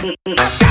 Ha ha ha!